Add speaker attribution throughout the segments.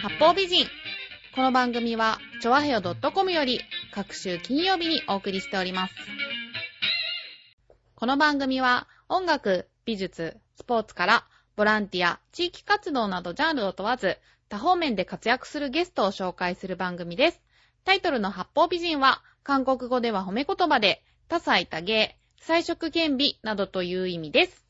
Speaker 1: 八方美人。この番組は、ちょわへよ .com より、各週金曜日にお送りしております。この番組は、音楽、美術、スポーツから、ボランティア、地域活動などジャンルを問わず、多方面で活躍するゲストを紹介する番組です。タイトルの八方美人は、韓国語では褒め言葉で、多彩多芸、彩色兼美などという意味です。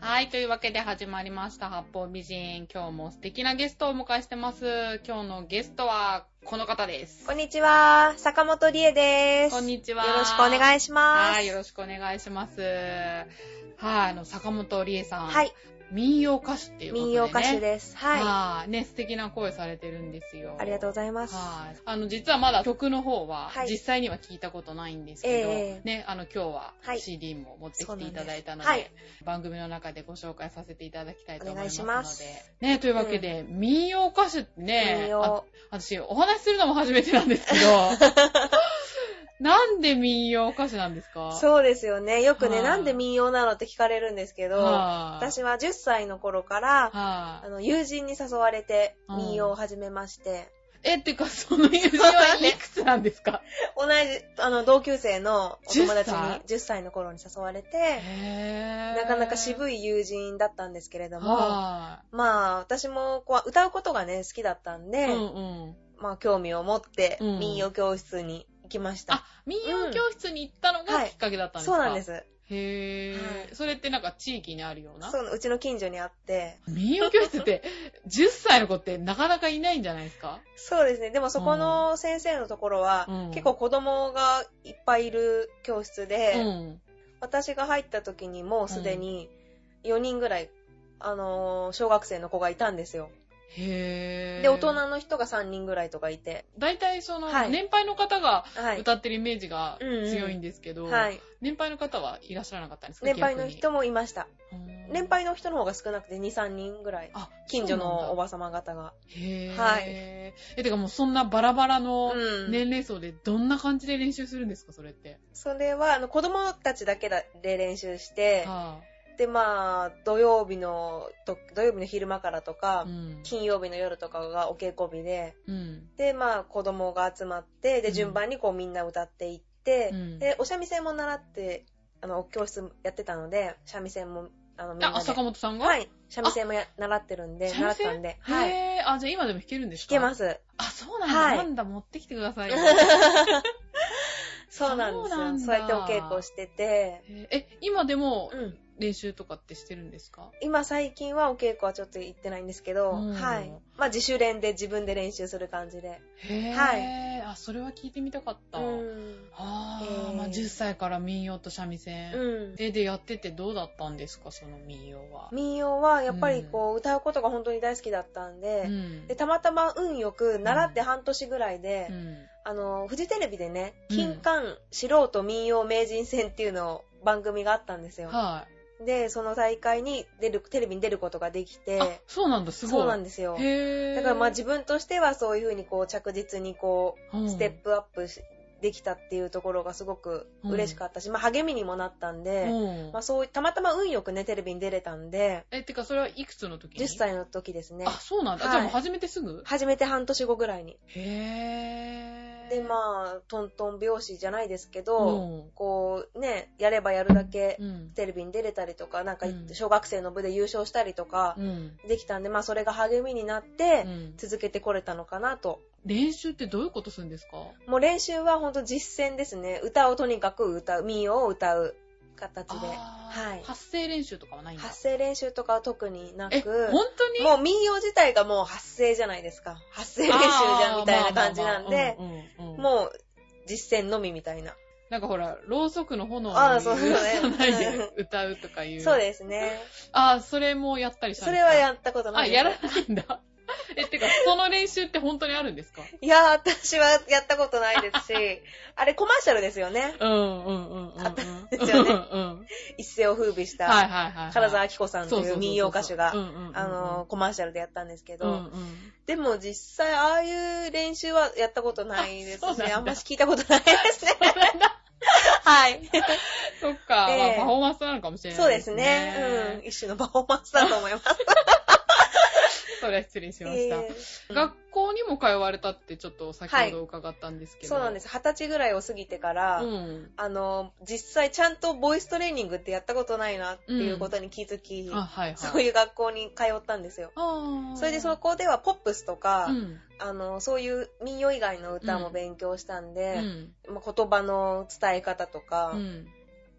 Speaker 1: はい。というわけで始まりました。八方美人。今日も素敵なゲストをお迎えしてます。今日のゲストはこの方です。
Speaker 2: こんにちは、坂本理恵です。
Speaker 1: こんにちは。
Speaker 2: よろしくお願いします。
Speaker 1: はい。よろしくお願いします。はい。あの、坂本理恵さん。
Speaker 2: はい。
Speaker 1: 民謡歌手っていうことで、ね。
Speaker 2: 民謡歌手です。はい。
Speaker 1: はい。ね、素敵な声されてるんですよ。
Speaker 2: ありがとうございます。
Speaker 1: はい。あの、実はまだ曲の方は
Speaker 2: は、い
Speaker 1: 実際には聞いたことないんですけど、
Speaker 2: ええ
Speaker 1: ね、あの、今日は
Speaker 2: はい
Speaker 1: CD も持ってきていただいたので、
Speaker 2: そうなんです
Speaker 1: 番組の中でご紹介させていただきたいと思いますので。ね、というわけで、民謡歌手ってね。私、お話しするのも初めてなんですけど、なんで民謡歌手なんですか？
Speaker 2: そうですよね。よくね、
Speaker 1: はい。
Speaker 2: なんで民謡なのって聞かれるんですけど、
Speaker 1: はい。
Speaker 2: 私は10歳の頃から、
Speaker 1: はい。
Speaker 2: あの、友人に誘われて
Speaker 1: うん。
Speaker 2: 民謡を始めまして、
Speaker 1: え、ってか、その友人はいくつなんですか？
Speaker 2: 同じ、あの、同級生のお友達に
Speaker 1: 10
Speaker 2: 10歳の頃に誘われて、なかなか渋い友人だったんですけれども、
Speaker 1: は
Speaker 2: まあ、私もこう歌うことがね、好きだったん
Speaker 1: い。
Speaker 2: で、
Speaker 1: うんうん。
Speaker 2: まあ、興味を持って
Speaker 1: うん。
Speaker 2: 民謡教室に行きました。
Speaker 1: あ、民謡教室に行ったのがきっかけだったんですか、
Speaker 2: そうなんで。す。
Speaker 1: へー、
Speaker 2: はい
Speaker 1: それってなんか地域にあるような？
Speaker 2: そう、うちの近所にあって、
Speaker 1: 民謡教室って 10歳の子ってなかなかいないんじゃないですか？
Speaker 2: そうですね。でもそこの先生のところは、
Speaker 1: うん
Speaker 2: 結構子供がいっぱいいる教室で、
Speaker 1: うん。
Speaker 2: 私が入った時にもうすでに4人ぐらい、あのー小学生の子がいたんですよ。
Speaker 1: へー。
Speaker 2: で、大人の人が3人ぐらいとかいて、
Speaker 1: 大体その、
Speaker 2: はい
Speaker 1: 年配の方が
Speaker 2: はい。
Speaker 1: 歌ってるイメージが強いんですけど、
Speaker 2: はい。
Speaker 1: 年配の方はいらっしゃらなかったんですか？
Speaker 2: 年配の人もいました。
Speaker 1: 逆に
Speaker 2: 年配の人の方が少なくて2、3人ぐらい。
Speaker 1: あ、
Speaker 2: 近所のお
Speaker 1: ば
Speaker 2: ばさま方が。
Speaker 1: へー。
Speaker 2: はい
Speaker 1: え、てかもうそんなバラバラの
Speaker 2: うん
Speaker 1: 年齢層でどんな感じで練習するんですか、それって？
Speaker 2: それは、あの、子供たちだけで練習して、
Speaker 1: は
Speaker 2: で、まあ、土曜日のと、土曜日の昼間からと
Speaker 1: あ、
Speaker 2: か、
Speaker 1: うん。
Speaker 2: 金曜日の夜とかがお稽古日で、
Speaker 1: うん。
Speaker 2: で、まあ、子供が集まって、で、
Speaker 1: うん
Speaker 2: 順番にこうみんな歌っていって、
Speaker 1: うん
Speaker 2: で、お三味線も習って、あの、教室やってたので、三味線も、あの、みんな
Speaker 1: あ、
Speaker 2: で。
Speaker 1: 坂本さんが？
Speaker 2: はい。三味線もや習ってるんで、習ったんで、はい。
Speaker 1: へー。あ、じゃあ今でも弾けるんですか
Speaker 2: 弾けますす。
Speaker 1: あ、そうなんだ。
Speaker 2: はい
Speaker 1: なんだ、持ってきてくださいよ。
Speaker 2: そうなんですよ。
Speaker 1: そう
Speaker 2: そうやってお稽古してて、
Speaker 1: え、今でも
Speaker 2: うん。
Speaker 1: 練習とかってしてるんですか？
Speaker 2: 今最近はお稽古はちょっと行ってないんですけど、
Speaker 1: うん
Speaker 2: はい。まあ自主練で自分で練習する感じで。
Speaker 1: へー。
Speaker 2: は
Speaker 1: あ、それは聞いてみたかった。
Speaker 2: うん。
Speaker 1: あー、
Speaker 2: へー
Speaker 1: まあ10歳から民謡と三味線。
Speaker 2: うん。
Speaker 1: え、でやっててどうだったんですか、その民謡は。
Speaker 2: 民謡はやっぱりこう、歌うことが本当に大好きだったんで、
Speaker 1: うん
Speaker 2: で、たまたま運よく習って半年ぐらいで、
Speaker 1: うん
Speaker 2: あの、フジテレビでね、
Speaker 1: うん
Speaker 2: 金管素人民謡名人戦っていうのを番組があったんですよ。
Speaker 1: はい。
Speaker 2: で、その大会に出る、テレビに出ることができて、
Speaker 1: あ、そうなんだ、すごい。
Speaker 2: そうなんですよ。だからまあ自分としてはそういうふうにこう着実にこ
Speaker 1: う
Speaker 2: ステップアップしできたっていうところがすごく嬉しかったし、まあ励みにもなったんで、
Speaker 1: うん
Speaker 2: まあそういたまたま運よくね、テレビに出れたんで、
Speaker 1: え、てかそれはいくつの時に
Speaker 2: ？10歳の時ですね
Speaker 1: あ、。そうなんだ。
Speaker 2: はい
Speaker 1: じゃあもう始めてすぐ？
Speaker 2: 初めて半年後ぐらいに。
Speaker 1: へー。
Speaker 2: で、まあ、トントン拍子じゃないですけ
Speaker 1: う
Speaker 2: ど、
Speaker 1: ん
Speaker 2: こうね、やればやるだけ
Speaker 1: うん。
Speaker 2: テレビに出れたりとか、なんか
Speaker 1: うん
Speaker 2: 小学生の部で優勝したりとか
Speaker 1: うん。
Speaker 2: できたんで、まあそれが励みになって
Speaker 1: うん
Speaker 2: 続けてこれたのかなと。
Speaker 1: 練習ってどういうことするんですか？
Speaker 2: もう練習は本当実践ですね。歌をとにかく歌う、民謡を歌う形で。はい。
Speaker 1: 発声練習とかはないんだ。
Speaker 2: 発声練習とかは特にな
Speaker 1: え、
Speaker 2: く、
Speaker 1: 本当に？
Speaker 2: もう民謡自体がもう発声じゃないですか。発声練習じゃんみたいな感じなんで、もう実践のみみたいな。
Speaker 1: なんかほら、ろうそくの炎を
Speaker 2: あーそうそうね
Speaker 1: ないで歌うとかいう。
Speaker 2: そうですね。
Speaker 1: あー、それもやったりしたん
Speaker 2: そ
Speaker 1: ですか？
Speaker 2: れはやったことな
Speaker 1: あ、
Speaker 2: いです。
Speaker 1: やらないんだ。え、てか、その練習って本当にあるんですか？
Speaker 2: いやー、私はやったことないですし、あれコマーシャルですよね。
Speaker 1: うんうんうんうんうん。
Speaker 2: あったんですよね
Speaker 1: うんうん。
Speaker 2: 一世を風靡し
Speaker 1: はい
Speaker 2: た、
Speaker 1: はいはいはい。
Speaker 2: 唐沢明子さんという民謡歌手があのー、コマーシャルでやったんですけど、
Speaker 1: うんうん。
Speaker 2: でも実際ああいう練習はやったことないですし、
Speaker 1: あんだ
Speaker 2: あんまし聞いたことないですね。はい。
Speaker 1: そっか、
Speaker 2: ええ
Speaker 1: まあ、パフォーマンスなのかもしれない
Speaker 2: そうですね。うん。一種のパフォーマンスだと思います。
Speaker 1: それは失礼しました。
Speaker 2: ええ
Speaker 1: 学校にも通われたってちょっと先ほど伺ったんですけど。
Speaker 2: そうなんです。二十歳ぐらいを過ぎてから、
Speaker 1: うん。
Speaker 2: あの、実際ちゃんとボイストレーニングってやったことないなっていうことに気づき、
Speaker 1: あ、はいはい。
Speaker 2: そういう学校に通ったんですよ。それでそこではポップスとか、
Speaker 1: うん。
Speaker 2: あの、そういう民謡以外の歌も勉強したん
Speaker 1: う
Speaker 2: で、
Speaker 1: ん。
Speaker 2: まあ言葉の伝え方とか、
Speaker 1: うん。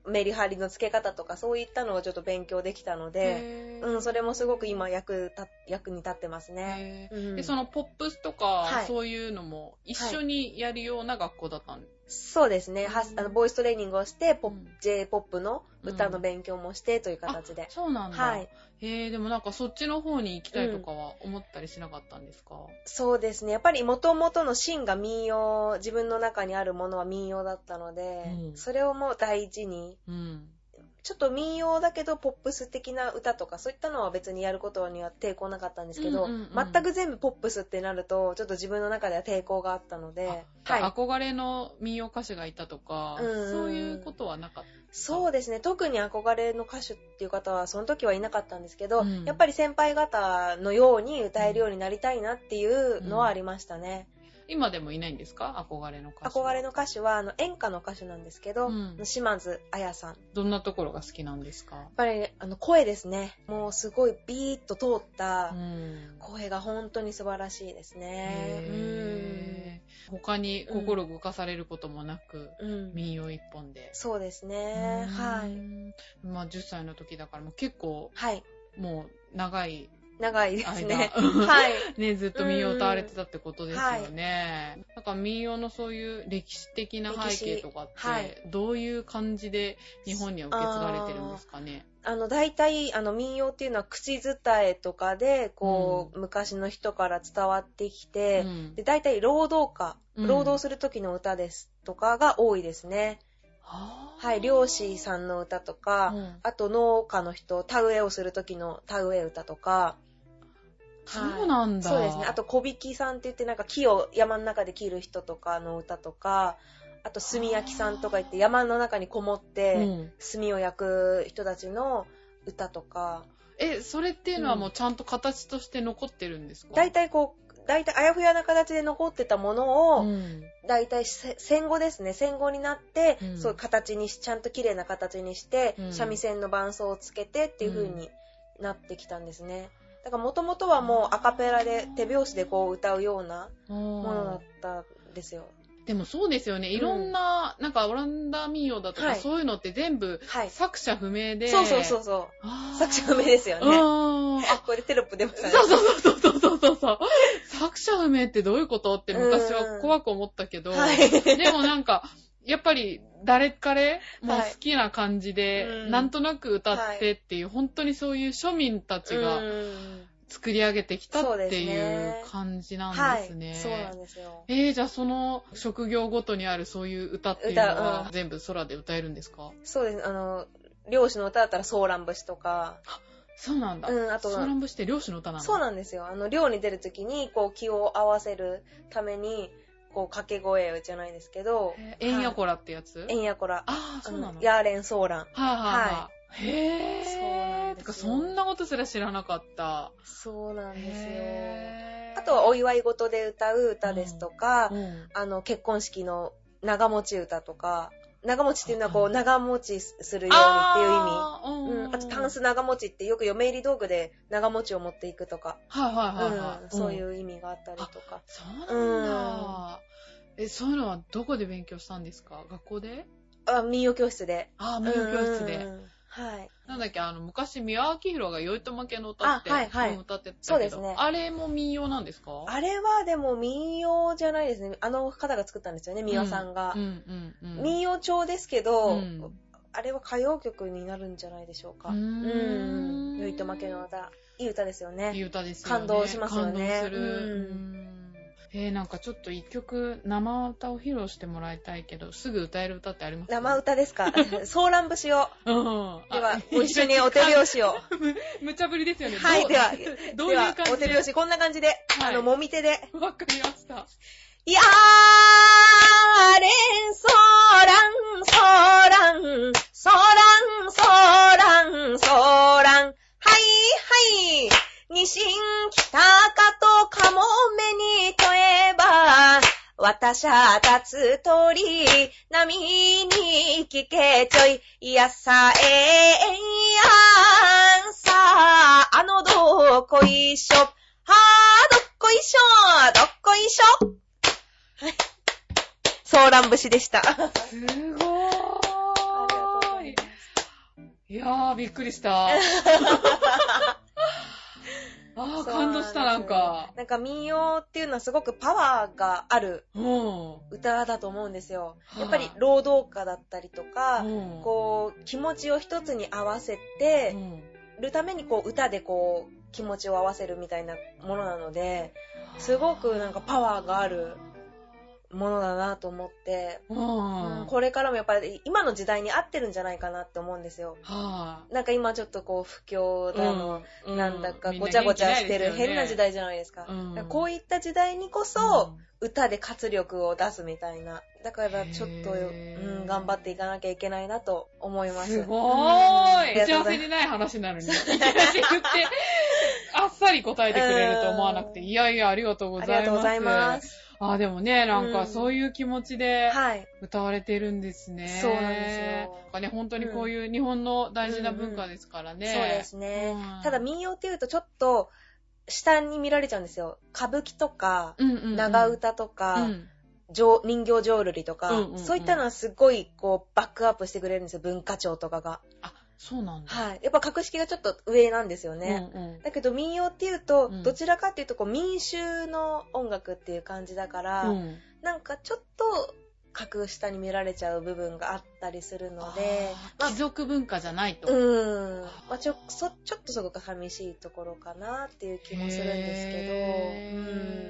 Speaker 2: メリハリの付け方とか、そういったのをちょっと勉強できたので、うん、それもすごく今役た役に立ってますね。うん。
Speaker 1: で、そのポップスとか、
Speaker 2: はい。
Speaker 1: そういうのも一緒にやるような学校だったんです
Speaker 2: そうですね。はあのボイストレーニングをして、ポッ
Speaker 1: うん
Speaker 2: J-POP の歌の勉強もしてという形で。
Speaker 1: そうなんだ。
Speaker 2: はい。
Speaker 1: へえ、でもなんかそっちの方に行きたいとかは思ったりしなかったんですか、
Speaker 2: そうですね。やっぱり元々の芯が民謡、自分の中にあるものは民謡だったので、
Speaker 1: うん
Speaker 2: それをもう大事に、
Speaker 1: うん。
Speaker 2: ちょっと民謡だけどポップス的な歌とかそういったのは別にやることには抵抗なかったんですけど、
Speaker 1: うんうんうん
Speaker 2: 全く全部ポップスってなるとちょっと自分の中では抵抗があったので、はい、
Speaker 1: 憧れの民謡歌手がいたとか、
Speaker 2: うんうん。
Speaker 1: そういうことはなかった？
Speaker 2: そうですね。特に憧れの歌手っていう方はその時はいなかったんですけど、
Speaker 1: うん。
Speaker 2: やっぱり先輩方のように歌えるようになりたいなっていうのはありましたね、
Speaker 1: 今でもいないんですか？憧れの歌手。
Speaker 2: 憧れの歌手はあの演歌の歌手なんですけど、
Speaker 1: うん。
Speaker 2: 島津綾さん。やっ
Speaker 1: どんなところが好きなんですか？
Speaker 2: ぱりあの声ですね。もうすごいビーッと通った
Speaker 1: うん。
Speaker 2: 声が本当に素晴らしいですね。
Speaker 1: へー。他に心動かされることもなく、
Speaker 2: うん、うん
Speaker 1: 民謡一本で。
Speaker 2: そうですね。はい。
Speaker 1: い。まあ10歳の時だからもう結構
Speaker 2: はい。
Speaker 1: もう長い
Speaker 2: 長いですね。
Speaker 1: 間。
Speaker 2: はい。
Speaker 1: ね、ずっと民謡歌われてたってことですよね。なんか民謡のそういう歴史的な背景とかって、
Speaker 2: はい。
Speaker 1: どういう感じで日本には受け継がれてるんですかね？
Speaker 2: あの大体あの民謡っていうのは口伝えとかでこう、昔の人から伝わってきて、
Speaker 1: うん。
Speaker 2: で大体労働歌
Speaker 1: うん。
Speaker 2: 労働する時の歌ですとかが多いですね、
Speaker 1: は
Speaker 2: はい漁師さんの歌とか、
Speaker 1: うん。
Speaker 2: あと農家の人田植えをする時の田植え歌とか
Speaker 1: そうなんだ。
Speaker 2: そうですね。あと小引さんって言ってなんか木を山の中で切る人とかの歌とかあと炭焼きさんとか言って山の中にこもって、
Speaker 1: うん。
Speaker 2: 炭を焼く人たちの歌とか。
Speaker 1: え、それっていうのはもうちゃんと形として残ってるんですか？
Speaker 2: 大体こう大体あやふやな形で残ってたものを、
Speaker 1: うん。
Speaker 2: 大体せ戦後ですね。戦後になって、
Speaker 1: うん。
Speaker 2: そういう形にしちゃんと綺麗な形にして、
Speaker 1: うん。
Speaker 2: 三味線の伴奏をつけてっていう風になってきたんですねだからもともとはもうアカペラで手拍子でこう歌うようなものだったんですよ。
Speaker 1: でもそうですよね。いろんな、なんかオランダ民謡だとか、
Speaker 2: はい。
Speaker 1: そういうのって全部
Speaker 2: はい。
Speaker 1: 作者不明で。
Speaker 2: そうそうそうそう。
Speaker 1: あー。
Speaker 2: 作者不明ですよね。
Speaker 1: うん。あ、
Speaker 2: これテロップ出ましたね。
Speaker 1: そうそうそうそうそうそう。そう。作者不明ってどういうことって昔は怖く思ったけど、
Speaker 2: はい。
Speaker 1: でもなんか、やっぱり誰彼もう
Speaker 2: はい。
Speaker 1: 好きな感じで、
Speaker 2: うん。
Speaker 1: なんとなく歌ってっていう、本当にそういう庶民たちが
Speaker 2: うん。
Speaker 1: 作り上げてきたっていう
Speaker 2: ね。
Speaker 1: 感じなんですね。
Speaker 2: はい。そうなんですよ。
Speaker 1: えー、じゃあその職業ごとにあるそういう歌っていうのは全部空で歌えるんですか？
Speaker 2: そうです。あの漁師の歌だったらソーラン節とか。
Speaker 1: そうなんだ。
Speaker 2: うんあと
Speaker 1: ソーラン節って漁師の歌なの
Speaker 2: そうなんですよ。あの、漁に出るときに、こう、気を合わせるために、こう、掛け声じゃないですけど、
Speaker 1: えーエンヤコラってやつ、
Speaker 2: エンヤコラ、
Speaker 1: ああ、そうなの
Speaker 2: ヤーレンソーラン。
Speaker 1: はいはいはい。へ
Speaker 2: そう
Speaker 1: え。
Speaker 2: なんです
Speaker 1: そんなことすら知らなかった。
Speaker 2: そうなんですよ。あとは、お祝い事で歌う歌ですとか、
Speaker 1: うん
Speaker 2: あの、結婚式の長持ち歌とか、長持ちっていうのは、こう、
Speaker 1: うん
Speaker 2: 長持ちするようにっていう意味。
Speaker 1: うん
Speaker 2: うん、あと、タンス長持ちってよく嫁入り道具で長持ちを持っていくとか、
Speaker 1: はいはいはいはい。
Speaker 2: うん、そうい
Speaker 1: ん。
Speaker 2: う意味があったりとか。
Speaker 1: そうなんだ。え、そういうのはどこで勉強したんですか？学校で？
Speaker 2: あ、民謡教室で。
Speaker 1: ああ、民謡教室で。
Speaker 2: うんはい。
Speaker 1: なんだっけ、あの、昔、宮脇明宏が酔いとまけの歌って、
Speaker 2: あはいはい
Speaker 1: うん歌ってたけど、
Speaker 2: そうですね
Speaker 1: あれも民謡なんですか？
Speaker 2: あれはでも民謡じゃないですね。あの方が作ったんですよね、三輪さんが
Speaker 1: う。んうんうん。
Speaker 2: 民謡調ですけど、
Speaker 1: うん
Speaker 2: あれは歌謡曲になるんじゃないでしょうか。
Speaker 1: う
Speaker 2: んん。よいとまけの歌。いい歌ですよ
Speaker 1: いい
Speaker 2: ね。
Speaker 1: 歌ですよね。
Speaker 2: 感動しますよね
Speaker 1: 感動する。
Speaker 2: うん
Speaker 1: うんえー、なんかちょっと一曲生歌を披露してもらいたいけど、すぐ歌える歌ってありますか、
Speaker 2: 生歌ですか？ソーラン節を。
Speaker 1: うん。
Speaker 2: では、ご一緒にお手拍子を。
Speaker 1: むちゃぶりですよね。
Speaker 2: はい、では、
Speaker 1: どういう感じ
Speaker 2: お手拍子、こんな感じで、
Speaker 1: はい、
Speaker 2: あの、もみ手で。
Speaker 1: わかりました。
Speaker 2: いやーれん、ソーラン、ソーラン、ソーラン、ソーラン、ソーラン、はい、はい、西、た、私は立つ鳥、波に聞けちょい、いやさえんやんさ、あのどこいしょ、はーどっこいしょ、どっこいしょ。はい。ソーラン節でした。
Speaker 1: すご
Speaker 2: ありがとうござ
Speaker 1: ーい。
Speaker 2: い
Speaker 1: やー、びっくりした。あー、感動した、なんか。
Speaker 2: なんか民謡っていうのはすごくパワーがある
Speaker 1: うん。
Speaker 2: 歌だと思うんですよ。
Speaker 1: はい
Speaker 2: やっぱり労働歌だったりとか、
Speaker 1: うん
Speaker 2: こう、気持ちを一つに合わせ
Speaker 1: う
Speaker 2: て
Speaker 1: ん
Speaker 2: るために、こう、歌でこう、気持ちを合わせるみたいなものなので、すごくなんかパワーがあるものだなと思って、
Speaker 1: うん。
Speaker 2: うんこれからもやっぱり今の時代に合ってるんじゃないかなって思うんですよ。
Speaker 1: は
Speaker 2: なんか今ちょっとこう、不況
Speaker 1: い。
Speaker 2: だの、
Speaker 1: う
Speaker 2: なんだか
Speaker 1: み
Speaker 2: ごちゃごちゃしてる変な時代じゃないですか。
Speaker 1: うん
Speaker 2: だからこういった時代にこそ、歌で活力を出すみたいな。だからちょっと、うん、頑張っていかなきゃいけないなと思います。
Speaker 1: すご
Speaker 2: うん
Speaker 1: ーい。打ち合
Speaker 2: ありがとうござい
Speaker 1: わせにない話なのに、いきなり言って、あっさり答えてくれると思わなくて、
Speaker 2: うん
Speaker 1: いやいや、ありがとうご
Speaker 2: あ
Speaker 1: ざいます。
Speaker 2: りがとうございます。
Speaker 1: あー、でもね、なん
Speaker 2: うん
Speaker 1: かそういう気持ちで
Speaker 2: はい。
Speaker 1: 歌われてるんですね。
Speaker 2: そうなんですよ
Speaker 1: なんかね、本当にこういう日本の大事な文化ですからね。
Speaker 2: そうですね。
Speaker 1: うん
Speaker 2: ただ民謡っていうとちょっと、下に見られちゃうんですよ。歌舞伎とか、
Speaker 1: うんうんうん、
Speaker 2: 長唄とか、
Speaker 1: うん
Speaker 2: 上人形浄瑠璃とか、
Speaker 1: うんうんうん
Speaker 2: そういったのはすごいこうバックアップしてくれるんですよ、文化庁とかが。
Speaker 1: あ、そうなんだ。
Speaker 2: はい。やっぱ格式がちょっと上なんですよね。
Speaker 1: うんうん
Speaker 2: だけど民謡っていうと、
Speaker 1: うん
Speaker 2: どちらかっていうとこう民衆の音楽っていう感じだから、
Speaker 1: うん
Speaker 2: なんかちょっと格下に見られちゃう部分があったりするので、まあ
Speaker 1: 貴族文化じゃないと。
Speaker 2: うん。まあちょ、そ、ちょっとそこが寂しいところかなっていう気もするんですけど、
Speaker 1: へー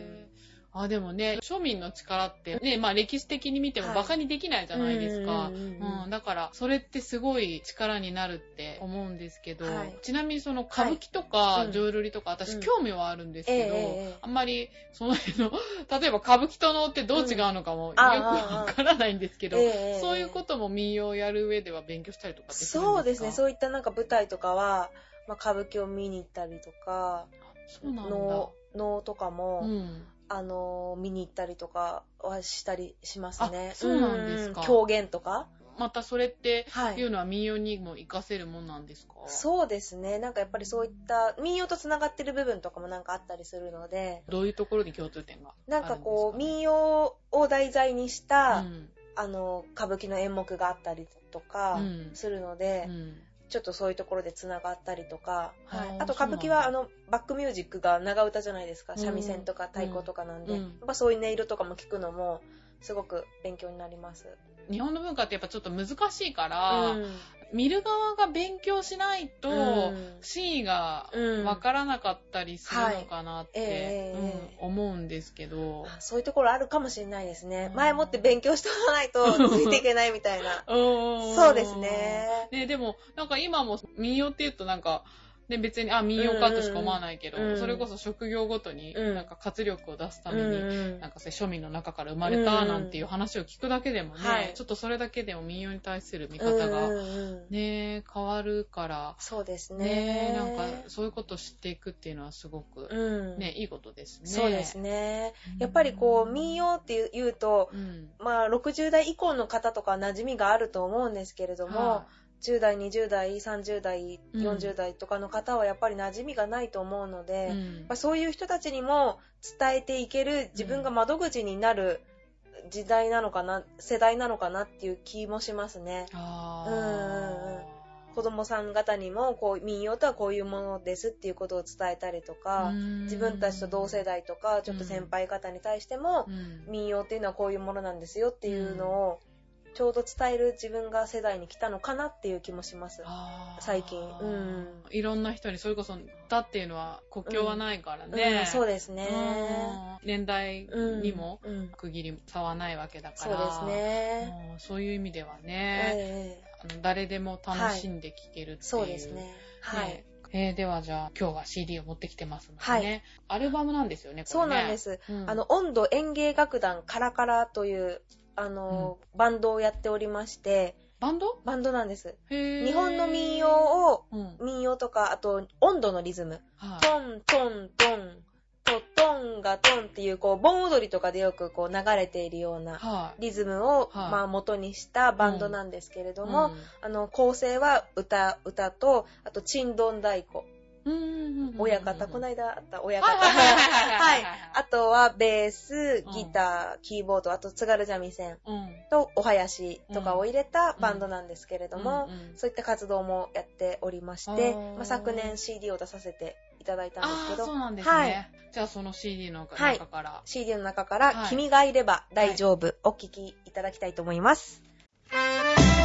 Speaker 1: あ、でもね、庶民の力ってね、まあ歴史的に見ても
Speaker 2: はい。
Speaker 1: バカにできないじゃないですか。
Speaker 2: うんうんうんうん。
Speaker 1: うんだから、それってすごい力になるって思うんですけど、
Speaker 2: はい。
Speaker 1: ちなみにその歌舞伎と
Speaker 2: は
Speaker 1: か
Speaker 2: い
Speaker 1: 浄瑠璃とか、
Speaker 2: うん。
Speaker 1: 私興味はあるんですけど、あんまりその辺の、例えば歌舞伎と能ってどう違うのかもよく
Speaker 2: あ
Speaker 1: わからないんですけど、
Speaker 2: ええ
Speaker 1: そういうことも民謡をやる上では勉強したりとかってするんですか？
Speaker 2: そうですね、そういったなんか舞台とかは、まあ歌舞伎を見に行ったりとか、
Speaker 1: そうなんだ。
Speaker 2: 能、能とかも、
Speaker 1: うん。
Speaker 2: あのー見に行ったりとかはしたりしますね。
Speaker 1: あそうなんですか。
Speaker 2: うん。狂言とか。
Speaker 1: またそれって
Speaker 2: はい。
Speaker 1: いうのは民謡にも活かせるもんなんですか？
Speaker 2: そうですね。なんかやっぱりそういった民謡と繋がってる部分とかもなんかあったりするので、
Speaker 1: どういうところに共通点があるんですか、
Speaker 2: なんかこう、民謡を題材にした、
Speaker 1: うん。
Speaker 2: あの、歌舞伎の演目があったりとか
Speaker 1: うん。
Speaker 2: するので、
Speaker 1: うん
Speaker 2: ちょっとそういうところで繋がったりとか、はい。
Speaker 1: あ
Speaker 2: と歌舞伎はあの、バックミュージックが長唄じゃないですか。
Speaker 1: うん。
Speaker 2: 三味線とか太鼓とかなんで、
Speaker 1: うん。
Speaker 2: やっぱそういう音色とかも聞くのも、すごく勉強になります。
Speaker 1: 日本の文化ってやっぱちょっと難しいから、
Speaker 2: うん
Speaker 1: 見る側が勉強しないと、
Speaker 2: うん
Speaker 1: 真意が
Speaker 2: うん
Speaker 1: わからなかったりするのかなって、思うんですけど。
Speaker 2: あそういうところあるかもしれないですね
Speaker 1: う。ん
Speaker 2: 前もって勉強しておかないと ついていけないみたいな。
Speaker 1: そ
Speaker 2: そうです。ね。
Speaker 1: ね、でも、なんか今も民謡って言うとなんか、ね、別に、あ、民謡かとしか思わないけど、
Speaker 2: うん
Speaker 1: それこそ職業ごとに、
Speaker 2: うん
Speaker 1: なんか活力を出すた
Speaker 2: う
Speaker 1: めに、
Speaker 2: ん
Speaker 1: なんかそういう庶民の中から生まれた
Speaker 2: うん
Speaker 1: なんていう話を聞くだけでもね、
Speaker 2: はい
Speaker 1: ちょっとそれだけでも民謡に対する見
Speaker 2: うん
Speaker 1: 方が
Speaker 2: うんうん
Speaker 1: ね、変わるから、
Speaker 2: そうです
Speaker 1: ね
Speaker 2: ね。
Speaker 1: なんかそういうことを知っていくっていうのはすごく、
Speaker 2: うん
Speaker 1: ね、いいことですね。
Speaker 2: そうですね。やっぱりこう、民謡って言うと、
Speaker 1: うん。
Speaker 2: まあ、60代以降の方とか馴染みがあると思うんですけれども、
Speaker 1: は
Speaker 2: 10代、20代、30代、
Speaker 1: うん
Speaker 2: 40代とかの方はやっぱり馴染みがないと思うの
Speaker 1: い
Speaker 2: で、
Speaker 1: うん。
Speaker 2: まあ、そういう人たちにも伝えていける自分が窓口になる時代なのかな、世代なのかなっていう気もしますね。子供さん方にもこう民謡とはこういうものですっていうことを伝えたりとか、自分たちと同世代とかちょっと先輩方に対しても、
Speaker 1: うん。
Speaker 2: 民謡っていうのはこういうものなんですよっていうのをちょうど伝える自分が世代に来たのかなっていう気もします。最近。うん。
Speaker 1: いろんな人にそれこそ歌っていうのは国境はないから
Speaker 2: うん
Speaker 1: ね、
Speaker 2: そうですね。
Speaker 1: うん。年代
Speaker 2: うん
Speaker 1: にも
Speaker 2: うん
Speaker 1: 区切り差はないわけだから、
Speaker 2: そうですね。
Speaker 1: うんそういう意味ではね、
Speaker 2: ええ。
Speaker 1: あの誰でも楽しんで聴けるっていう、
Speaker 2: そうですね。はい。
Speaker 1: ね。えーではじゃあ今日は CD を持ってきてますのでね、
Speaker 2: はい。
Speaker 1: アルバムなんですよねこれね。
Speaker 2: そうなんです。
Speaker 1: うん。
Speaker 2: あの、温度演芸楽団カラカラという、あの、バンドをやっておりまして、
Speaker 1: バンド？
Speaker 2: バンドなんです。日本の民謡を、
Speaker 1: うん。
Speaker 2: 民謡とか、あと、温度のリズム。
Speaker 1: はい。
Speaker 2: トントントン、ト
Speaker 3: トンガトンっていう、こう、盆踊りとかでよくこう流れているような
Speaker 1: はい。
Speaker 3: リズムを、
Speaker 1: はい。
Speaker 3: まあ元にしたバンドなんですけれども、
Speaker 1: うん。
Speaker 3: あの、構成は歌、歌と、あと、チンドン太鼓、
Speaker 1: うんうんうんうん
Speaker 3: 親方、この間あった親方。
Speaker 1: はいはいはいはいはい
Speaker 3: はい。あとは、ベース
Speaker 1: うん、
Speaker 3: ギター、キーボード、あと、津軽三味線
Speaker 1: うん。
Speaker 3: とお囃子とかを入れたバンドなんですけれども、そういった活動もやっておりまして、まあ、昨年 CD を出させていただいたんですけど、
Speaker 1: そうなんですね。
Speaker 3: はい
Speaker 1: じゃあその CD の中
Speaker 3: はい
Speaker 1: から。
Speaker 3: CD の中から、
Speaker 1: はい
Speaker 3: 君がいれば大丈夫、お聴きいただきたいと思います。青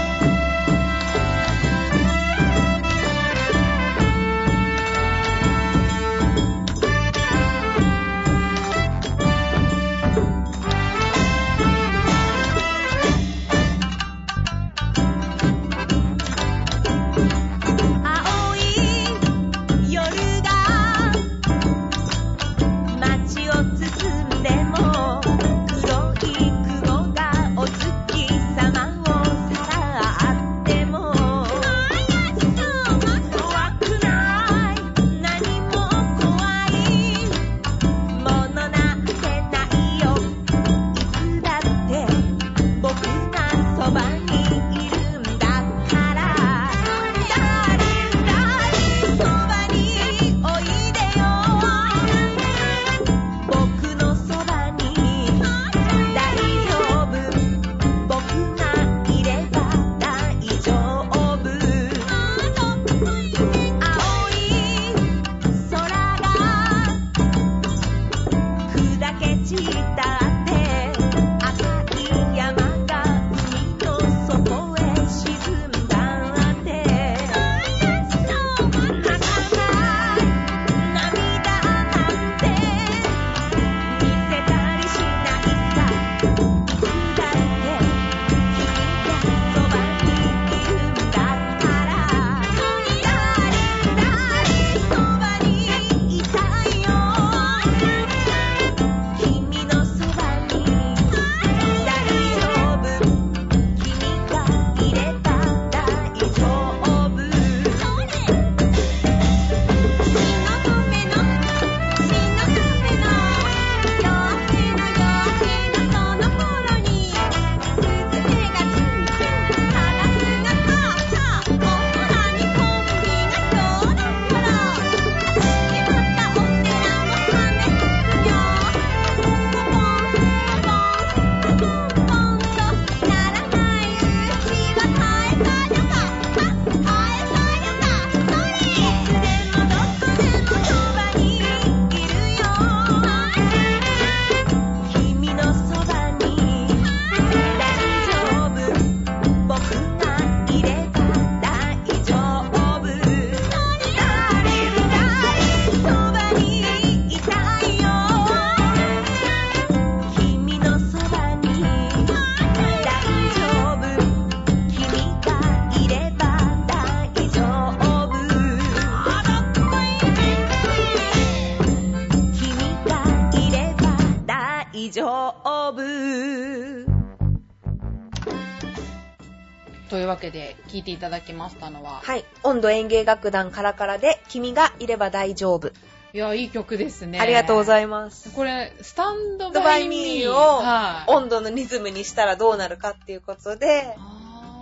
Speaker 3: けで、
Speaker 1: 聞いていただきましたのは、
Speaker 3: はい。温度園芸楽団カラカラで君がいれば大丈夫。
Speaker 1: いや、いい曲ですね。
Speaker 3: ありがとうご
Speaker 1: い
Speaker 3: ざいます。
Speaker 1: これ、スタンド
Speaker 3: ド
Speaker 1: バイミー
Speaker 3: ーを
Speaker 1: はい。
Speaker 3: 温度のリズムにしたらどうなるかっていうことで、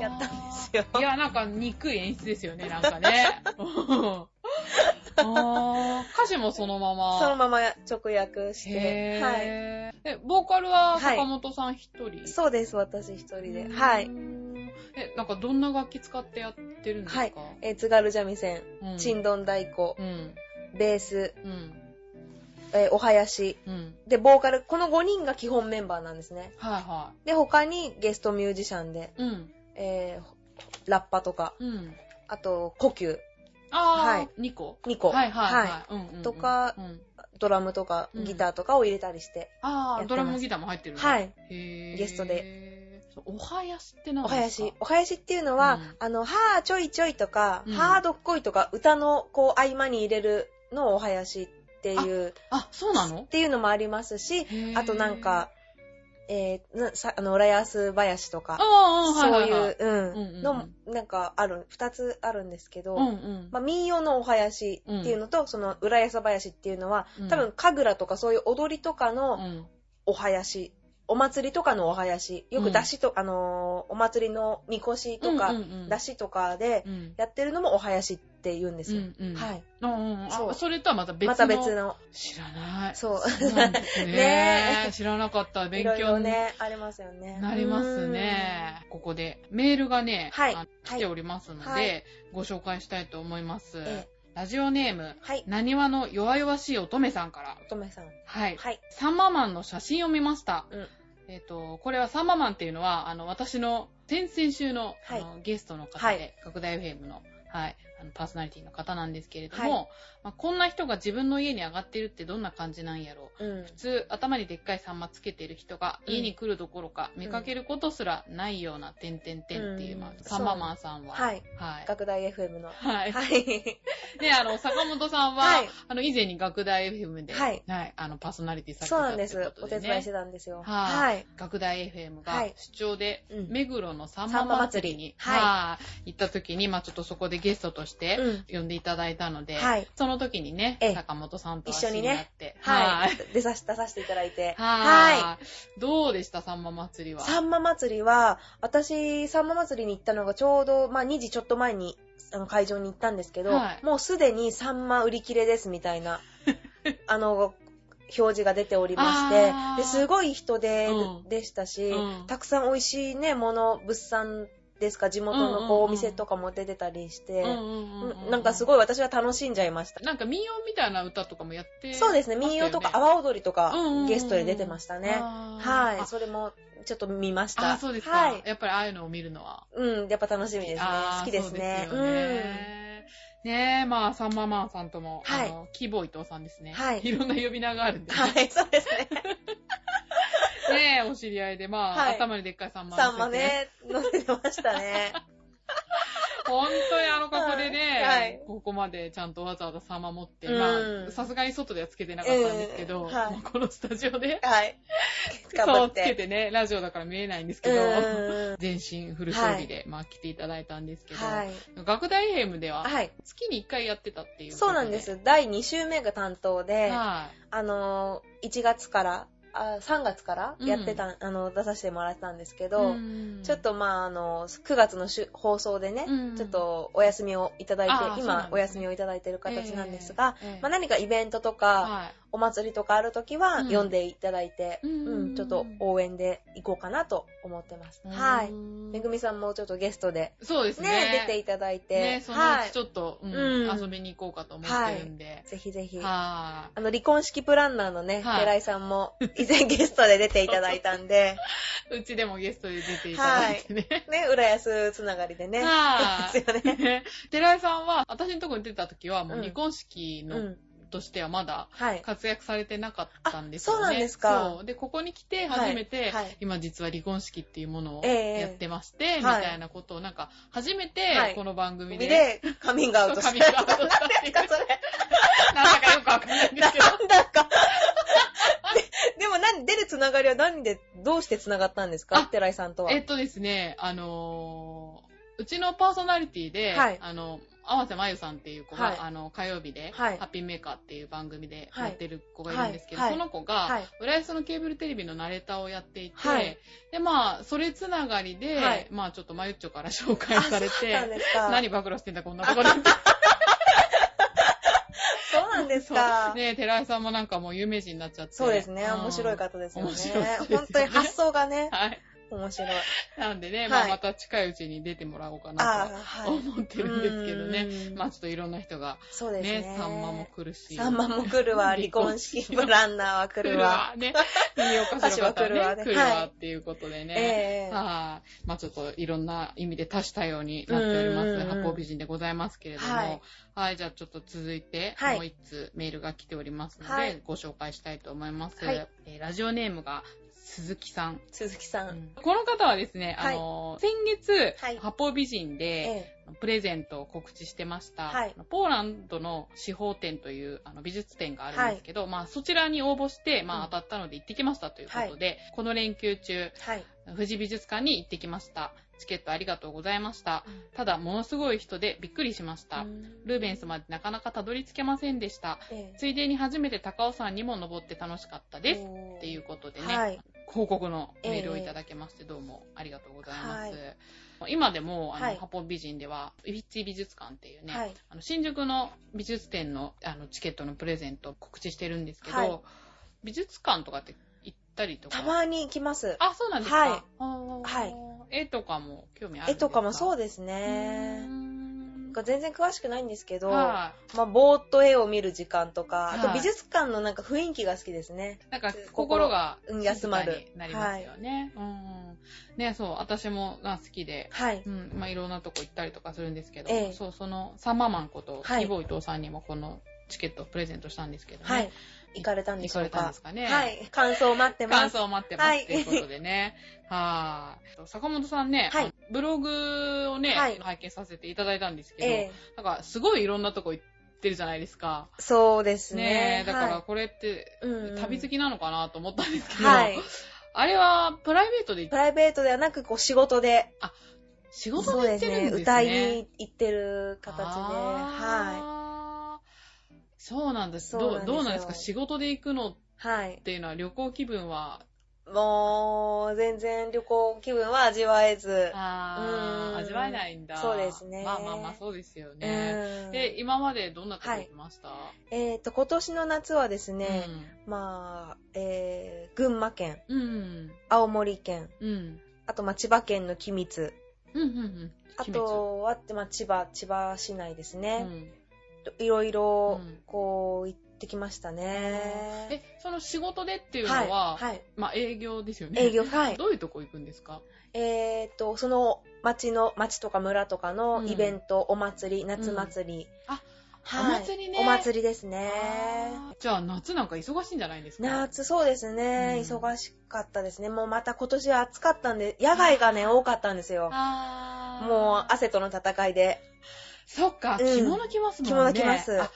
Speaker 3: やったんですよ。
Speaker 1: いや、なんか憎い演出ですよね、なんかね。歌詞もそのまま。
Speaker 3: そのまま直訳して。
Speaker 1: へ
Speaker 3: は
Speaker 1: ーえ、ボーカルは
Speaker 3: はい
Speaker 1: 坂本さん一人、
Speaker 3: い。そうです、私一人で。はい。
Speaker 1: え、なんかどんな楽器使ってやってるんですか？
Speaker 3: はい。えー津軽三味線、
Speaker 1: うん
Speaker 3: ちんどん太鼓、
Speaker 1: うん。
Speaker 3: ベース、
Speaker 1: うん。
Speaker 3: えーお囃子。
Speaker 1: うん。
Speaker 3: で、ボーカル、この5人が基本メンバーなんですね。
Speaker 1: はいは
Speaker 3: で、他にゲストミュージシャンで、
Speaker 1: い。うん。
Speaker 3: えーラッパとか、
Speaker 1: うん。
Speaker 3: あと、呼吸、
Speaker 1: あー、
Speaker 3: はい
Speaker 1: 2個。
Speaker 3: 2個、
Speaker 1: はいはい。はい。うんうんうん。
Speaker 3: とか
Speaker 1: うん。
Speaker 3: ドラムとか
Speaker 1: うん。
Speaker 3: ギターとかを入れたりして、
Speaker 1: あー、
Speaker 3: やってます。
Speaker 1: ドラムもギターも入ってるね
Speaker 3: はい。ゲストで。
Speaker 1: お囃子って何
Speaker 3: お
Speaker 1: ですか？
Speaker 3: 囃子。お囃子っていうのは、
Speaker 1: うん。
Speaker 3: あの、はーちょいちょいとか、
Speaker 1: うん。
Speaker 3: はーどっこいとか、歌のこう合間に入れるのをお囃子っていう、
Speaker 1: あ、そうなの？
Speaker 3: っていうのもありますし、あとなんか、
Speaker 2: えー、なさあの、浦安林とか、そう
Speaker 1: はい
Speaker 2: う、うん、
Speaker 1: うんうんうん。
Speaker 2: の、なんかある、二つあるんですけど、
Speaker 1: うんうん。
Speaker 2: まあ、民謡のお囃子っていうのと、その浦安林っていうのは、
Speaker 1: うん。
Speaker 2: 多分、神楽とかそういう踊りとか
Speaker 1: う
Speaker 2: の
Speaker 1: ん。
Speaker 2: お囃子、お祭りとかのお囃子、よく出汁と、あのーお祭りのみこしとか、
Speaker 1: うんうんうん。
Speaker 2: 出汁とかで
Speaker 1: うん。
Speaker 2: やってるのもお囃子って言うんですよ。
Speaker 1: うんうん
Speaker 2: はい。
Speaker 1: うんうんうん。
Speaker 2: そう
Speaker 1: あ、それとはまた別の。
Speaker 2: また別。の。
Speaker 1: 知らない。
Speaker 2: そう。
Speaker 1: そうなんですね。
Speaker 2: ね
Speaker 1: 知らなかった。勉強に
Speaker 2: ろね、ありますよね。
Speaker 1: なりますね。ここでメールがね、
Speaker 2: はい
Speaker 1: あ来ておりますので、
Speaker 2: はい
Speaker 1: ご紹介したいと思います。
Speaker 2: え
Speaker 1: ラジオネーム、
Speaker 2: はい。
Speaker 1: なにわの弱々しい乙女さんから。
Speaker 2: 乙女さん。
Speaker 1: はい。
Speaker 2: はい。
Speaker 1: サンママンの写真を見ました。
Speaker 2: うん
Speaker 1: えっ、と、これはサンママンっていうのは、あの、私の先々週の,、
Speaker 2: はい
Speaker 1: あのゲストの方で、
Speaker 2: はい
Speaker 1: 拡大 FM の、はい、あのパーソナリティの方なんですけれども、
Speaker 2: はい。
Speaker 1: まあ、こんな人が自分の家に上がってるってどんな感じなんやろう。
Speaker 2: うん
Speaker 1: 普。通、頭にでっかいサンマつけてる人が
Speaker 2: うん
Speaker 1: 家に来るどころか、見かけることすらないような、てんてんてんっていう、
Speaker 2: うん
Speaker 1: まあ、サンママンさんは。
Speaker 2: はい。
Speaker 1: はい。
Speaker 2: 学大 FM の。
Speaker 1: はい。
Speaker 2: はい。
Speaker 1: で、あの、坂本さんは、
Speaker 2: はい
Speaker 1: あの、以前に学大 FM で、
Speaker 2: はい
Speaker 1: あの、パーソナリティされて
Speaker 2: そう
Speaker 1: たって
Speaker 2: なんです。
Speaker 1: ことで、ね。
Speaker 2: お手伝いしてたんですよ。
Speaker 1: はい
Speaker 2: はい。
Speaker 1: 学大 FM が
Speaker 2: はい
Speaker 1: 出張で、
Speaker 2: うん
Speaker 1: 目黒のサンマ祭りに、
Speaker 2: サンマ祭り
Speaker 1: はい行った時に、まあちょっとそこでゲストとして
Speaker 2: うん
Speaker 1: 呼んでいただいたので、
Speaker 2: はい
Speaker 1: その時にね、
Speaker 2: ええ。
Speaker 1: 坂本さんとは
Speaker 2: 一緒にね。
Speaker 1: って、
Speaker 2: はい。出さし、出させていただいて。
Speaker 1: はい。
Speaker 2: は
Speaker 1: どうでした、サンマ祭りは？
Speaker 2: さんま祭りは、私、さんま祭りに行ったのがちょうど、まあ2時ちょっと前に、あの、会場に行ったんですけど、
Speaker 1: はい。
Speaker 2: もうすでにサンマ売り切れですみたいな、あの、表示が出ておりまして
Speaker 1: あー、
Speaker 2: ですごい人で、
Speaker 1: うん。
Speaker 2: でしたし、
Speaker 1: うん。
Speaker 2: たくさん美味しいね、もの、物産ですか、地元のこう、
Speaker 1: うんうんうん
Speaker 2: お店とかも出てたりして、
Speaker 1: うんうんうんうん
Speaker 2: なんかすごい私は楽しんじゃいました。
Speaker 1: なんか民謡みたいな歌とかもやって、
Speaker 2: そうですね、民謡とか阿波踊りとか
Speaker 1: うんうんうんうん
Speaker 2: ゲストで出てましたね。はい、
Speaker 1: あ
Speaker 2: それもちょっと見ました。
Speaker 1: あ、そうですか、
Speaker 2: はい。
Speaker 1: やっぱりああいうのを見るのは。
Speaker 2: うん、やっぱ楽しみですね。好きですね。
Speaker 1: そうですよね。ねえ、まあ、サンママンさんとも、
Speaker 2: はい
Speaker 1: あの、キボイトさんですね。
Speaker 2: はい
Speaker 1: いろんな呼び名があるんで、
Speaker 2: うん。はい、そうですね。
Speaker 1: ねえ、お知り合いで、まあ、
Speaker 2: はい
Speaker 1: 頭にでっかいサンマ
Speaker 2: サンマ。ね、乗せてましたね。
Speaker 1: 本当にあの格好でね、
Speaker 2: はい
Speaker 1: ここまでちゃんとわざわざサンマ持って、
Speaker 2: うん
Speaker 1: まあ、さすがに外ではつけてなかったんですけど、
Speaker 2: うんはい
Speaker 1: まあこのスタジオで、
Speaker 2: はい。頑張
Speaker 1: そう、つ。けてね、ラジオだから見えないんですけど、
Speaker 2: うん
Speaker 1: 全身フル装備で、まあ来ていただいたんですけど、
Speaker 2: はい。
Speaker 1: 学大ヘムでは
Speaker 2: はい。
Speaker 1: 月に1回やってたっていうこと
Speaker 2: そうなんで。す。第2週目が担当で、
Speaker 1: は
Speaker 2: あのー、1月から、あ3月からやってた、あの、出させてもらってたんですけ
Speaker 1: い。
Speaker 2: ど、
Speaker 1: うん
Speaker 2: ちょっとまあ、あの、9月の放送でね、
Speaker 1: うん
Speaker 2: ちょっとお休みをいただいて、
Speaker 1: あーそうなんですね
Speaker 2: 今お休みをいただいている形なんですが、
Speaker 1: ええええ
Speaker 2: まあ、何かイベントとか、
Speaker 1: はい。
Speaker 2: お祭りとかあるときは、
Speaker 1: うん
Speaker 2: 読んでいただいて、
Speaker 1: うん
Speaker 2: うん、ちょっと応援で行こうかなと思ってます。はい。めぐみさんもちょっとゲストで、
Speaker 1: そうですね。
Speaker 2: ね、出ていただいて、
Speaker 1: ね、そのう
Speaker 2: はい。
Speaker 1: ちちょっと、うん
Speaker 2: うん
Speaker 1: 遊びに行こうかと思ってるんで。
Speaker 2: ぜひぜひ。
Speaker 1: は
Speaker 2: あの、離婚式プランナーのね、
Speaker 1: はい
Speaker 2: 寺井さんも、以前ゲストで出ていただいたんで、
Speaker 1: い。うちでもゲストで出ていただいてね。
Speaker 2: ね、浦安つながりでね。
Speaker 1: はい。
Speaker 2: ですよね。
Speaker 1: 寺井さんは、私のとこに出てた時は、もう
Speaker 2: うん
Speaker 1: 離婚式の、
Speaker 2: うん。
Speaker 1: としてはまだ
Speaker 2: はい。
Speaker 1: 活躍されてなかったんですよね。
Speaker 2: あそうなんですか
Speaker 1: そう。で、ここに来て初めて、
Speaker 2: はいはい
Speaker 1: 今実は離婚式っていうものを
Speaker 2: ええ
Speaker 1: やってまして、み
Speaker 2: はい
Speaker 1: たいなことをなんか、初め
Speaker 2: は
Speaker 1: て
Speaker 2: い
Speaker 1: この番組で、
Speaker 2: 海でカミングアウト
Speaker 1: カミングアウトしたっていう
Speaker 2: 何ですか、それ。
Speaker 1: なんだかよくわかんないんですけど。
Speaker 2: なんだか。ででも何、出るつながりは何で、どうしてつながったんですか
Speaker 1: あ
Speaker 2: 寺井さんとは。
Speaker 1: えっとですね、あのーうちのパーソナリティで、
Speaker 2: はい
Speaker 1: あの、合瀬まゆさんっていう子が、
Speaker 2: はい
Speaker 1: あの、火曜日で、
Speaker 2: はい
Speaker 1: ハッピーメーカーっていう番組で
Speaker 2: はい
Speaker 1: やってる子がいるんですけど、
Speaker 2: はい
Speaker 1: その子が、
Speaker 2: はい。
Speaker 1: 浦安のケーブルテレビのナレーターをやっていて、
Speaker 2: はい
Speaker 1: で、まあ、それつながりで、
Speaker 2: はい
Speaker 1: まあ、ちょっとまゆっちょから紹介されて。何暴露してんだ、こんなところで。
Speaker 2: そうなんですか
Speaker 1: そう。ね寺井さんもなんかもう有名人になっちゃって。
Speaker 2: そうですね。
Speaker 1: ん
Speaker 2: 面白い方ですよね
Speaker 1: 面白いです。ね
Speaker 2: 本当に発想がね、
Speaker 1: はい。
Speaker 2: 面白い。
Speaker 1: なんでね、
Speaker 2: はい
Speaker 1: まあ、また近いうちに出てもらおうか
Speaker 2: あ
Speaker 1: な。と思ってるんですけどね。
Speaker 2: うん
Speaker 1: まあ、ちょっといろんな人が
Speaker 2: そうですね。
Speaker 1: ね、サンマも来るし。
Speaker 2: サンマも来るわ、離婚式プランナーは来るわ。
Speaker 1: ね。見ようかしら方
Speaker 2: 私は来るわね
Speaker 1: ね。来るわ
Speaker 2: はい
Speaker 1: っていうことでね。
Speaker 2: ええ
Speaker 1: はい。まあちょっといろんな意味で多種多様になっております。
Speaker 2: うんうんうん
Speaker 1: 八方美人でございますけれども。
Speaker 2: は
Speaker 1: はいい。じゃあちょっと続いて、
Speaker 2: はい
Speaker 1: もう一通メールが来ておりますので、
Speaker 2: はい
Speaker 1: ご紹介したいと思います。
Speaker 2: はい
Speaker 1: えーラジオネームが、鈴木さん。
Speaker 2: 鈴木さん。
Speaker 1: この方はですね、
Speaker 2: はい
Speaker 1: あの、先月、
Speaker 2: はい
Speaker 1: 八方美人で、
Speaker 2: え
Speaker 1: プレゼントを告知してました、
Speaker 2: はい
Speaker 1: ポーランドの司法展というあの美術展があるんですけど、まあそちらに応募して、まあ
Speaker 2: うん
Speaker 1: 当たったので行ってきましたということで、この連休中、
Speaker 2: えはい。
Speaker 1: 富士美術館に行ってきました。チケットありがとうございました。ただ、ものすごい人でびっくりしました。ルーベンスまでなかなかたどり着けませんでした。
Speaker 2: ええ
Speaker 1: ついでに初めて高尾山にも登って楽しかったです。っていうことでね、
Speaker 2: はい。
Speaker 1: 報告のメールをいただけまして、どうもありがとうございます。今でも、あの、
Speaker 2: はい
Speaker 1: 八方美人では、ウィッチ美術館っていうね、
Speaker 2: はい。
Speaker 1: あの新宿の美術展のあのチケットのプレゼントを告知してるんですけど、
Speaker 2: はい
Speaker 1: 美術館とかって行ったりとか？
Speaker 2: たまに行きます。
Speaker 1: あ、そうなんですか？
Speaker 2: はいはい
Speaker 1: 絵とかも興味ある
Speaker 2: 絵とかもそう
Speaker 1: で
Speaker 2: ですね。
Speaker 1: ね
Speaker 2: が全然詳しくないんですけど、
Speaker 1: は
Speaker 2: まあ、ぼーっと絵を見る時間とか、あと
Speaker 1: はい
Speaker 2: 美術館のなんか雰囲気が好きですね。
Speaker 1: い。なんか心が
Speaker 2: うん休まる
Speaker 1: なりますよね。うんうん。ね、そう、私もが好きで、
Speaker 2: はい。
Speaker 1: うん、まあいろんなとこ行ったりとかするんですけど、
Speaker 2: ええ
Speaker 1: そう、そのサンママンこと、
Speaker 2: はい
Speaker 1: キボイトさんにもこのチケットをプレゼントしたんですけどね。
Speaker 2: はい。行かれたんでしょうか？
Speaker 1: 行かれたんですかね
Speaker 2: はい。感想を待ってます。
Speaker 1: 感想を待ってます、
Speaker 2: はい
Speaker 1: っていうことでね。はい。坂本さんね、
Speaker 2: はい
Speaker 1: ブログをね、
Speaker 2: はい
Speaker 1: 拝見させていただいたんですけど、
Speaker 2: ええ
Speaker 1: なんかすごいいろんなとこ行ってるじゃないですか。
Speaker 2: そうですね。
Speaker 1: ねえ、だから
Speaker 2: は
Speaker 1: これって、
Speaker 2: いうんうん
Speaker 1: 旅好きなのかなと思ったんですけど、
Speaker 2: はい。
Speaker 1: あれはプライベートで行っ
Speaker 2: プライベートではなく、こう、仕事で、
Speaker 1: 仕事
Speaker 2: で
Speaker 1: 行ってるんですね。
Speaker 2: 歌いに行ってる形で、は
Speaker 1: はそうなんです。
Speaker 2: そうなんですよ
Speaker 1: どうどうなんですか？仕事で行くのっ
Speaker 2: い。はい。
Speaker 1: ていうのは旅行気分は、
Speaker 2: もう、全然旅行気分は味わえず、
Speaker 1: あー
Speaker 2: うん
Speaker 1: 味わえないんだ。
Speaker 2: そうですね
Speaker 1: まあまあまあ、そうですよ
Speaker 2: う
Speaker 1: ね。
Speaker 2: ん
Speaker 1: で、今までどんなとこ行きました、
Speaker 2: えっ、と、今年の夏はですね、
Speaker 1: う
Speaker 2: まあ、えー、群馬県、
Speaker 1: ん。うん。
Speaker 2: 青森県、
Speaker 1: うん。
Speaker 2: あと、まあ、千葉県の君津、
Speaker 1: うん。うん。うん。
Speaker 2: あとは、まあ、千葉、千葉市内です
Speaker 1: 鬼
Speaker 2: ね。
Speaker 1: 滅、
Speaker 2: いろいろ
Speaker 1: うん、
Speaker 2: こう、行ってきました
Speaker 1: うん
Speaker 2: ね。
Speaker 1: え、その仕事でっていうの
Speaker 2: はい、
Speaker 1: は、
Speaker 2: はい。
Speaker 1: まあ営業ですよね。
Speaker 2: 営業、はい。
Speaker 1: どういうとこ行くんですか？
Speaker 2: えっ、と、その町の、町とか村とかの
Speaker 1: うん
Speaker 2: イベント、お祭り、夏祭り。
Speaker 1: あ
Speaker 2: はい
Speaker 1: お祭りね
Speaker 2: お祭りですね。
Speaker 1: じゃあ夏なんか忙しいんじゃないですか？
Speaker 2: 夏、そうですね、
Speaker 1: うん
Speaker 2: 忙しかったですね。もうまた今年は暑かったんで、野外がね、多かったんですよ。もう汗との戦いで。
Speaker 1: そっか、
Speaker 2: うん
Speaker 1: 着物着ますもんね。
Speaker 2: 着物着ます
Speaker 1: あ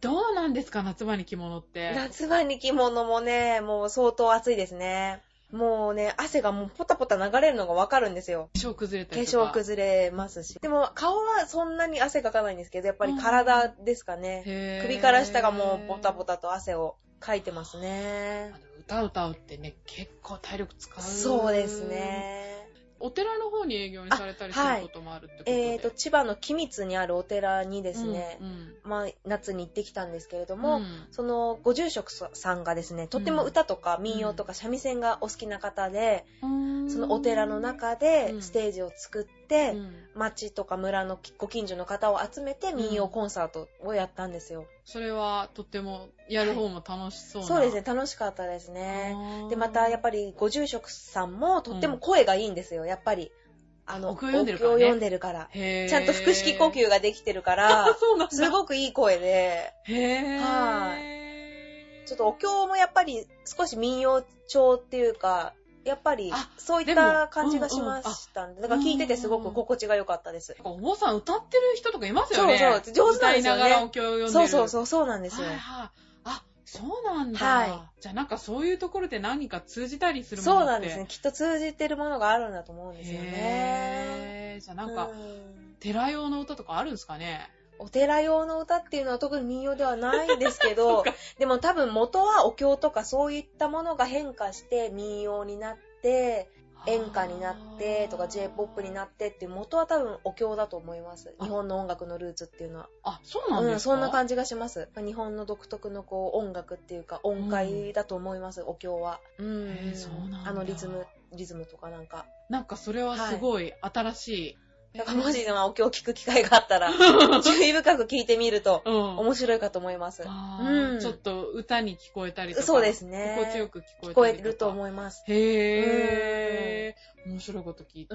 Speaker 1: どうなんですか、夏場に着物って。
Speaker 2: 夏場に着物もね、もう相当暑いですね。もうね、汗がもうポタポタ流れるのがわかるんですよ。
Speaker 1: 化粧崩れた
Speaker 2: 化
Speaker 1: りとか。
Speaker 2: 粧崩れますし。でも顔はそんなに汗かかないんですけど、やっぱり体ですかね。首から下がもうポタポタと汗をかいてますね
Speaker 1: 歌歌うってね、結構体力使う。
Speaker 2: そうです。ね。
Speaker 1: お寺の方に営業にされたりすることもあるってことで。
Speaker 2: えーと、千葉の君津にあるお寺にですね、
Speaker 1: うん
Speaker 2: まあ、夏に行ってきたんですけれど
Speaker 1: うん
Speaker 2: も、
Speaker 1: うん。
Speaker 2: そのご住職さんがですね、とっても歌とか民謡とか三味線がお好きな方で、そのお寺の中でステージを作って、
Speaker 1: うん
Speaker 2: 町とか村のご近所の方を集めて民謡コンサートをやったんですよ。
Speaker 1: それはとってもやる方も楽しそうな。
Speaker 2: そうですね、楽しかったですね。
Speaker 1: ね
Speaker 2: で、またやっぱりご住職さんもとっても声がいいんですよ、やっぱり。あの、
Speaker 1: お経を読んでるから
Speaker 2: 読んでるから。ちゃんと腹式呼吸ができてるから。すごくいい声で、
Speaker 1: へー。
Speaker 2: はちょっとお経もやっぱり少し民謡調っていうか、やっぱり
Speaker 1: あ
Speaker 2: そういった感じがしましたんで、だから聞いててすごく心地が良かったです。
Speaker 1: お坊さん歌ってる人とかいますよね。
Speaker 2: そうそう上手なんですよね
Speaker 1: 歌いながらお経を読んでる。
Speaker 2: そうそうそう、そうなんですよ。
Speaker 1: はいはい。あ、そうなんだ。
Speaker 2: は
Speaker 1: じゃあなんかそういうところで何か通じたりするものって
Speaker 2: そうなんですね。。きっと通じてるものがあるんだと思うんですよね。
Speaker 1: へー。じゃあなんか、
Speaker 2: うん
Speaker 1: 寺用の歌とかあるんですかね
Speaker 2: お寺用の歌っていうのは特に民謡ではないんですけど、でも多分元はお経とかそういったものが変化して民謡になって、演歌になってとか J-POP になってっていう元は多分お経だと思います。
Speaker 1: あ
Speaker 2: 日本の音楽のルーツっていうのは。
Speaker 1: あ、そうなん
Speaker 2: うん、
Speaker 1: ですか、
Speaker 2: そんな感じがします。日本の独特のこう音楽っていうか音階だと思います、お経は。うん
Speaker 1: そうなんだ
Speaker 2: あのリズム、リズムとかなんか。
Speaker 1: なんかそれはすごい新しい。
Speaker 2: だからもしお経を聞く機会があったら、注意深く聞いてみると
Speaker 1: うん。
Speaker 2: 面白いかと思います。
Speaker 1: あー
Speaker 2: うん
Speaker 1: ちょっと歌に聞こえたりとか。
Speaker 2: そうですね
Speaker 1: 心地よく聞こえたりとか。
Speaker 2: 聞こえると思います。
Speaker 1: へー。面白いこと聞いた。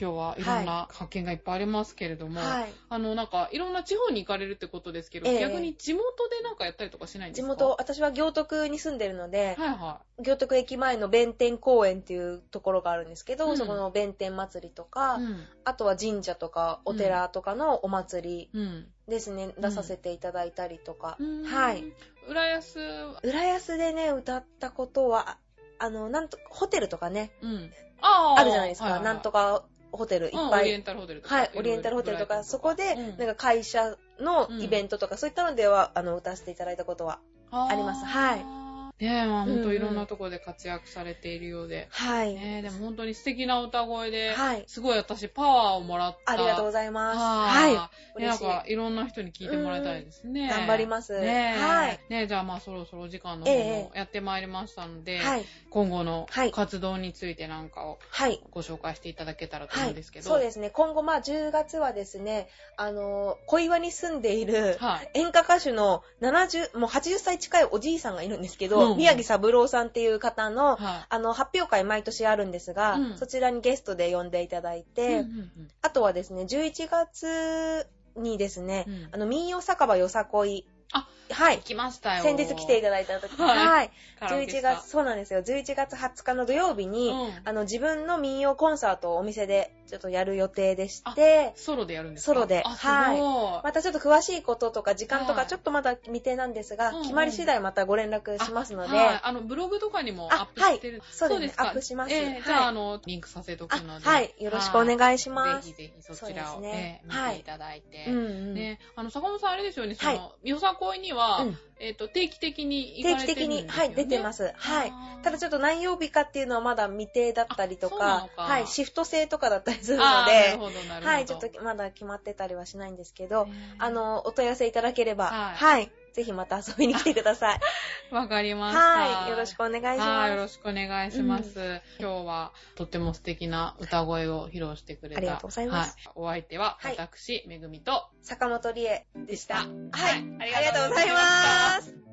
Speaker 1: 今日はいろんな発見がいっぱいありますけれども、
Speaker 2: はい。
Speaker 1: あの、なんか、いろんな地方に行かれるってことですけど、
Speaker 2: ええ
Speaker 1: 逆に地元でなんかやったりとかしないんですか？
Speaker 2: 地元、私は行徳に住んでるので、
Speaker 1: はいは
Speaker 2: 行徳駅前の弁天公園っていうところがあるんですけど、
Speaker 1: うん
Speaker 2: そこの弁天祭りとか、
Speaker 1: い。うん。
Speaker 2: あとは神社とかお寺とかのお祭り
Speaker 1: うん。
Speaker 2: ですね、出させていただいたりとか。
Speaker 1: うん
Speaker 2: はい。。
Speaker 1: 浦安、
Speaker 2: 浦安でね、歌ったことは、あの、なんと、ホテルとかね、
Speaker 1: うん。あ
Speaker 2: あるじゃないですか。
Speaker 1: はいはいはい
Speaker 2: なんとかホテルいっ
Speaker 1: うん
Speaker 2: ぱい。
Speaker 1: オリエンタルホテルとか。
Speaker 2: はい、オリエンタルホテルとか、そこで、なんか会社のイベントとか、そういったのでは、あの、歌わせていただいたことは。
Speaker 1: あ
Speaker 2: ありますはい
Speaker 1: ねえ、まあ本当いろんなところで活躍されているようで。
Speaker 2: はい。
Speaker 1: ねえ、でも本当に素敵な歌声で、
Speaker 2: はい。
Speaker 1: すごい私パワーをもらった。
Speaker 2: ありがとうご
Speaker 1: い
Speaker 2: ざいます。
Speaker 1: は。
Speaker 2: はいい。
Speaker 1: ねなん。かいろんな人に聞いてもらいたいですね。
Speaker 2: 頑張ります
Speaker 1: ねえ。
Speaker 2: はい
Speaker 1: ねえ、じゃあまあそろそろお時間の方
Speaker 2: え
Speaker 1: も
Speaker 2: え
Speaker 1: やってまいりましたので、
Speaker 2: はい。
Speaker 1: 今後の
Speaker 2: はい
Speaker 1: 活動についてなんかを
Speaker 2: はい。
Speaker 1: ご紹介していただけたらと
Speaker 2: はい
Speaker 1: 思うんですけ。ど。
Speaker 2: そうですね。今後、まあ、10月はですね、あの、小岩に住んでいる、
Speaker 1: はい。
Speaker 2: 演歌歌手の70、もう80歳近いおじいさんがいるんですけど、
Speaker 1: うん
Speaker 2: 宮城三郎さんっていう方の、
Speaker 1: は
Speaker 2: あの、発表会毎年あるんですが、
Speaker 1: うん
Speaker 2: そちらにゲストで呼んでいただい
Speaker 1: い。
Speaker 2: て、
Speaker 1: うんうん
Speaker 2: あとはですね、11月にですね、
Speaker 1: うん
Speaker 2: あの、民謡酒場よさこい。
Speaker 1: あ
Speaker 2: はい
Speaker 1: 行。きましたよ。
Speaker 2: 先日来ていただいた時
Speaker 1: はい
Speaker 2: はい。
Speaker 1: カラオケし
Speaker 2: 11
Speaker 1: た
Speaker 2: 月、そうなんですよ。11月20日の土曜日に、
Speaker 1: うん
Speaker 2: あの、自分の民謡コンサートをお店でちょっとやる予定でして、
Speaker 1: ソロでやるんですか？
Speaker 2: ソロで。
Speaker 1: あ、すごい。
Speaker 2: またちょっと詳しいこととか時間と
Speaker 1: はい
Speaker 2: かちょっとまだ未定なんですが、決まり次第またご連絡しますので、
Speaker 1: はい、あの、ブログとかにもアッ
Speaker 2: あ
Speaker 1: プしてる。
Speaker 2: そうですね。
Speaker 1: か？
Speaker 2: アップします。はい。
Speaker 1: ええじゃあ、あの、リンクさせとくので。
Speaker 2: あはい。よろしくお願いします。
Speaker 1: ぜひぜひそちらを
Speaker 2: ね。
Speaker 1: ね、見ていただいて。
Speaker 2: うんうん。
Speaker 1: ね、あの、坂本さんあれですよね、そ
Speaker 2: はい。
Speaker 1: の、よさこいには、
Speaker 2: うん
Speaker 1: えっと、定期的に行
Speaker 2: 定
Speaker 1: かれて
Speaker 2: 期的に、
Speaker 1: るんですよね。
Speaker 2: はい、出てます。はい。ただちょっと何曜日かっていうのはまだ未定だったりとか、
Speaker 1: か
Speaker 2: はい、シフト制とかだったりするので。はい、ちょっとまだ決まってたりはしないんですけど、
Speaker 1: ね
Speaker 2: あ、の、お問い合わせいただければ、
Speaker 1: はい
Speaker 2: はい、ぜひまた遊びに来てください。
Speaker 1: わかりました。
Speaker 2: はい、よろしくお願いし
Speaker 1: はい、よ
Speaker 2: ま
Speaker 1: ろしくお願いします。今日はとっても素敵な歌声を披露してくれた。
Speaker 2: ありがとうございます
Speaker 1: はい、お相手は
Speaker 2: はい
Speaker 1: 私、めぐみと
Speaker 2: す。坂本理恵でした。
Speaker 1: はい
Speaker 2: はい、
Speaker 1: あり
Speaker 2: がとうございます。